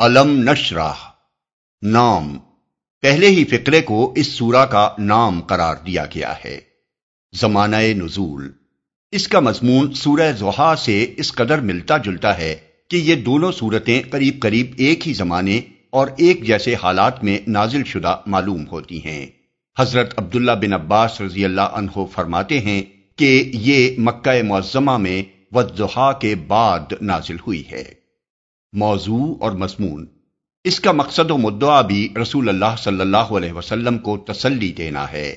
علم نشرہ نام، پہلے ہی فکرے کو اس سورہ کا نام قرار دیا گیا ہے زمانہ نزول۔ اس کا مضمون سورہ زحا سے اس قدر ملتا جلتا ہے کہ یہ دونوں صورتیں قریب قریب ایک ہی زمانے اور ایک جیسے حالات میں نازل شدہ معلوم ہوتی ہیں۔ حضرت عبداللہ بن عباس رضی اللہ عنہ فرماتے ہیں کہ یہ مکہ معظمہ میں وضحا کے بعد نازل ہوئی ہے۔ موضوع اور مضمون اس کا مقصد و مدعا بھی رسول اللہ صلی اللہ علیہ وسلم کو تسلی دینا ہے۔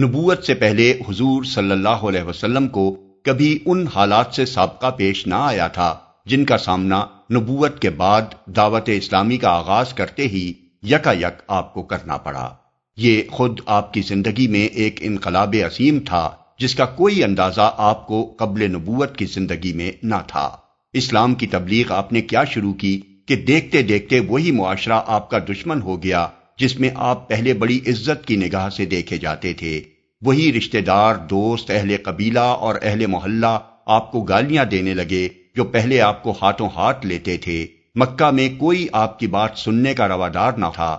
نبوت سے پہلے حضور صلی اللہ علیہ وسلم کو کبھی ان حالات سے سابقہ پیش نہ آیا تھا جن کا سامنا نبوت کے بعد دعوت اسلامی کا آغاز کرتے ہی یکا یک آپ کو کرنا پڑا۔ یہ خود آپ کی زندگی میں ایک انقلاب عظیم تھا جس کا کوئی اندازہ آپ کو قبل نبوت کی زندگی میں نہ تھا۔ اسلام کی تبلیغ آپ نے کیا شروع کی کہ دیکھتے دیکھتے وہی معاشرہ آپ کا دشمن ہو گیا جس میں آپ پہلے بڑی عزت کی نگاہ سے دیکھے جاتے تھے۔ وہی رشتہ دار، دوست، اہل قبیلہ اور اہل محلہ آپ کو گالیاں دینے لگے جو پہلے آپ کو ہاتھوں ہاتھ لیتے تھے۔ مکہ میں کوئی آپ کی بات سننے کا روادار نہ تھا۔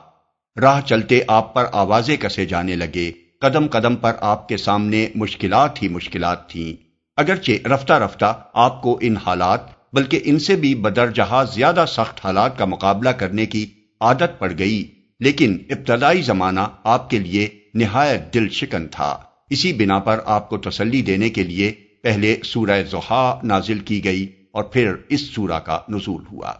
راہ چلتے آپ پر آوازیں کسے جانے لگے۔ قدم قدم پر آپ کے سامنے مشکلات ہی مشکلات تھیں۔ اگرچہ رفتہ رفتہ آپ کو ان حالات بلکہ ان سے بھی بدر جہاز زیادہ سخت حالات کا مقابلہ کرنے کی عادت پڑ گئی، لیکن ابتدائی زمانہ آپ کے لیے نہایت دل شکن تھا۔ اسی بنا پر آپ کو تسلی دینے کے لیے پہلے سورہ زحا نازل کی گئی اور پھر اس سورہ کا نزول ہوا۔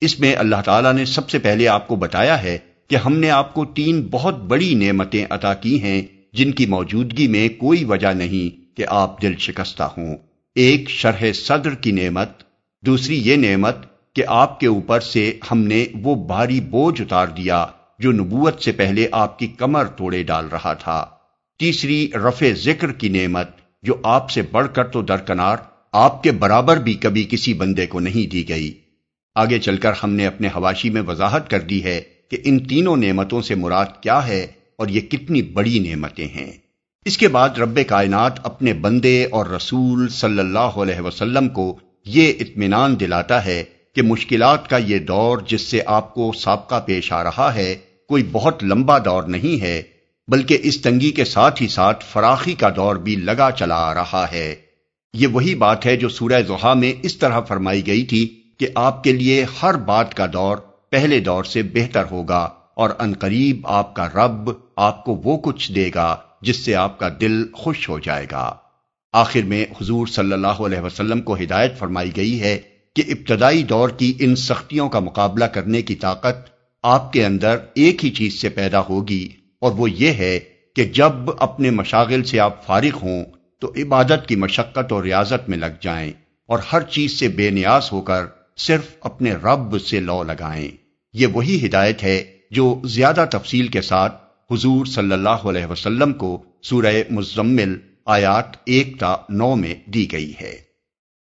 اس میں اللہ تعالیٰ نے سب سے پہلے آپ کو بتایا ہے کہ ہم نے آپ کو تین بہت بڑی نعمتیں عطا کی ہیں، جن کی موجودگی میں کوئی وجہ نہیں کہ آپ دل شکستہ ہوں۔ ایک شرح صدر کی نعمت دوسری یہ نعمت کہ آپ کے اوپر سے ہم نے وہ بھاری بوجھ اتار دیا جو نبوت سے پہلے آپ کی کمر توڑے ڈال رہا تھا۔ تیسری رفع ذکر کی نعمت جو آپ سے بڑھ کر تو درکنار آپ کے برابر بھی کبھی کسی بندے کو نہیں دی گئی۔ آگے چل کر ہم نے اپنے حواشی میں وضاحت کر دی ہے کہ ان تینوں نعمتوں سے مراد کیا ہے اور یہ کتنی بڑی نعمتیں ہیں۔ اس کے بعد رب کائنات اپنے بندے اور رسول صلی اللہ علیہ وسلم کو یہ اطمینان دلاتا ہے کہ مشکلات کا یہ دور جس سے آپ کو سابقہ پیش آ رہا ہے، کوئی بہت لمبا دور نہیں ہے، بلکہ اس تنگی کے ساتھ ہی ساتھ فراخی کا دور بھی لگا چلا آ رہا ہے۔ یہ وہی بات ہے جو سورہ زحا میں اس طرح فرمائی گئی تھی کہ آپ کے لیے ہر بات کا دور پہلے دور سے بہتر ہوگا اور انقریب آپ کا رب آپ کو وہ کچھ دے گا جس سے آپ کا دل خوش ہو جائے گا۔ آخر میں حضور صلی اللہ علیہ وسلم کو ہدایت فرمائی گئی ہے کہ ابتدائی دور کی ان سختیوں کا مقابلہ کرنے کی طاقت آپ کے اندر ایک ہی چیز سے پیدا ہوگی اور وہ یہ ہے کہ جب اپنے مشاغل سے آپ فارغ ہوں تو عبادت کی مشقت اور ریاضت میں لگ جائیں اور ہر چیز سے بے نیاز ہو کر صرف اپنے رب سے لو لگائیں۔ یہ وہی ہدایت ہے جو زیادہ تفصیل کے ساتھ حضور صلی اللہ علیہ وسلم کو سورہ مزمل آیات ایک تا نو میں دی گئی ہے۔